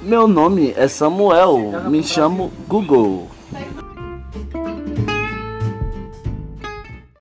Meu nome é Samuel, me chamo Google.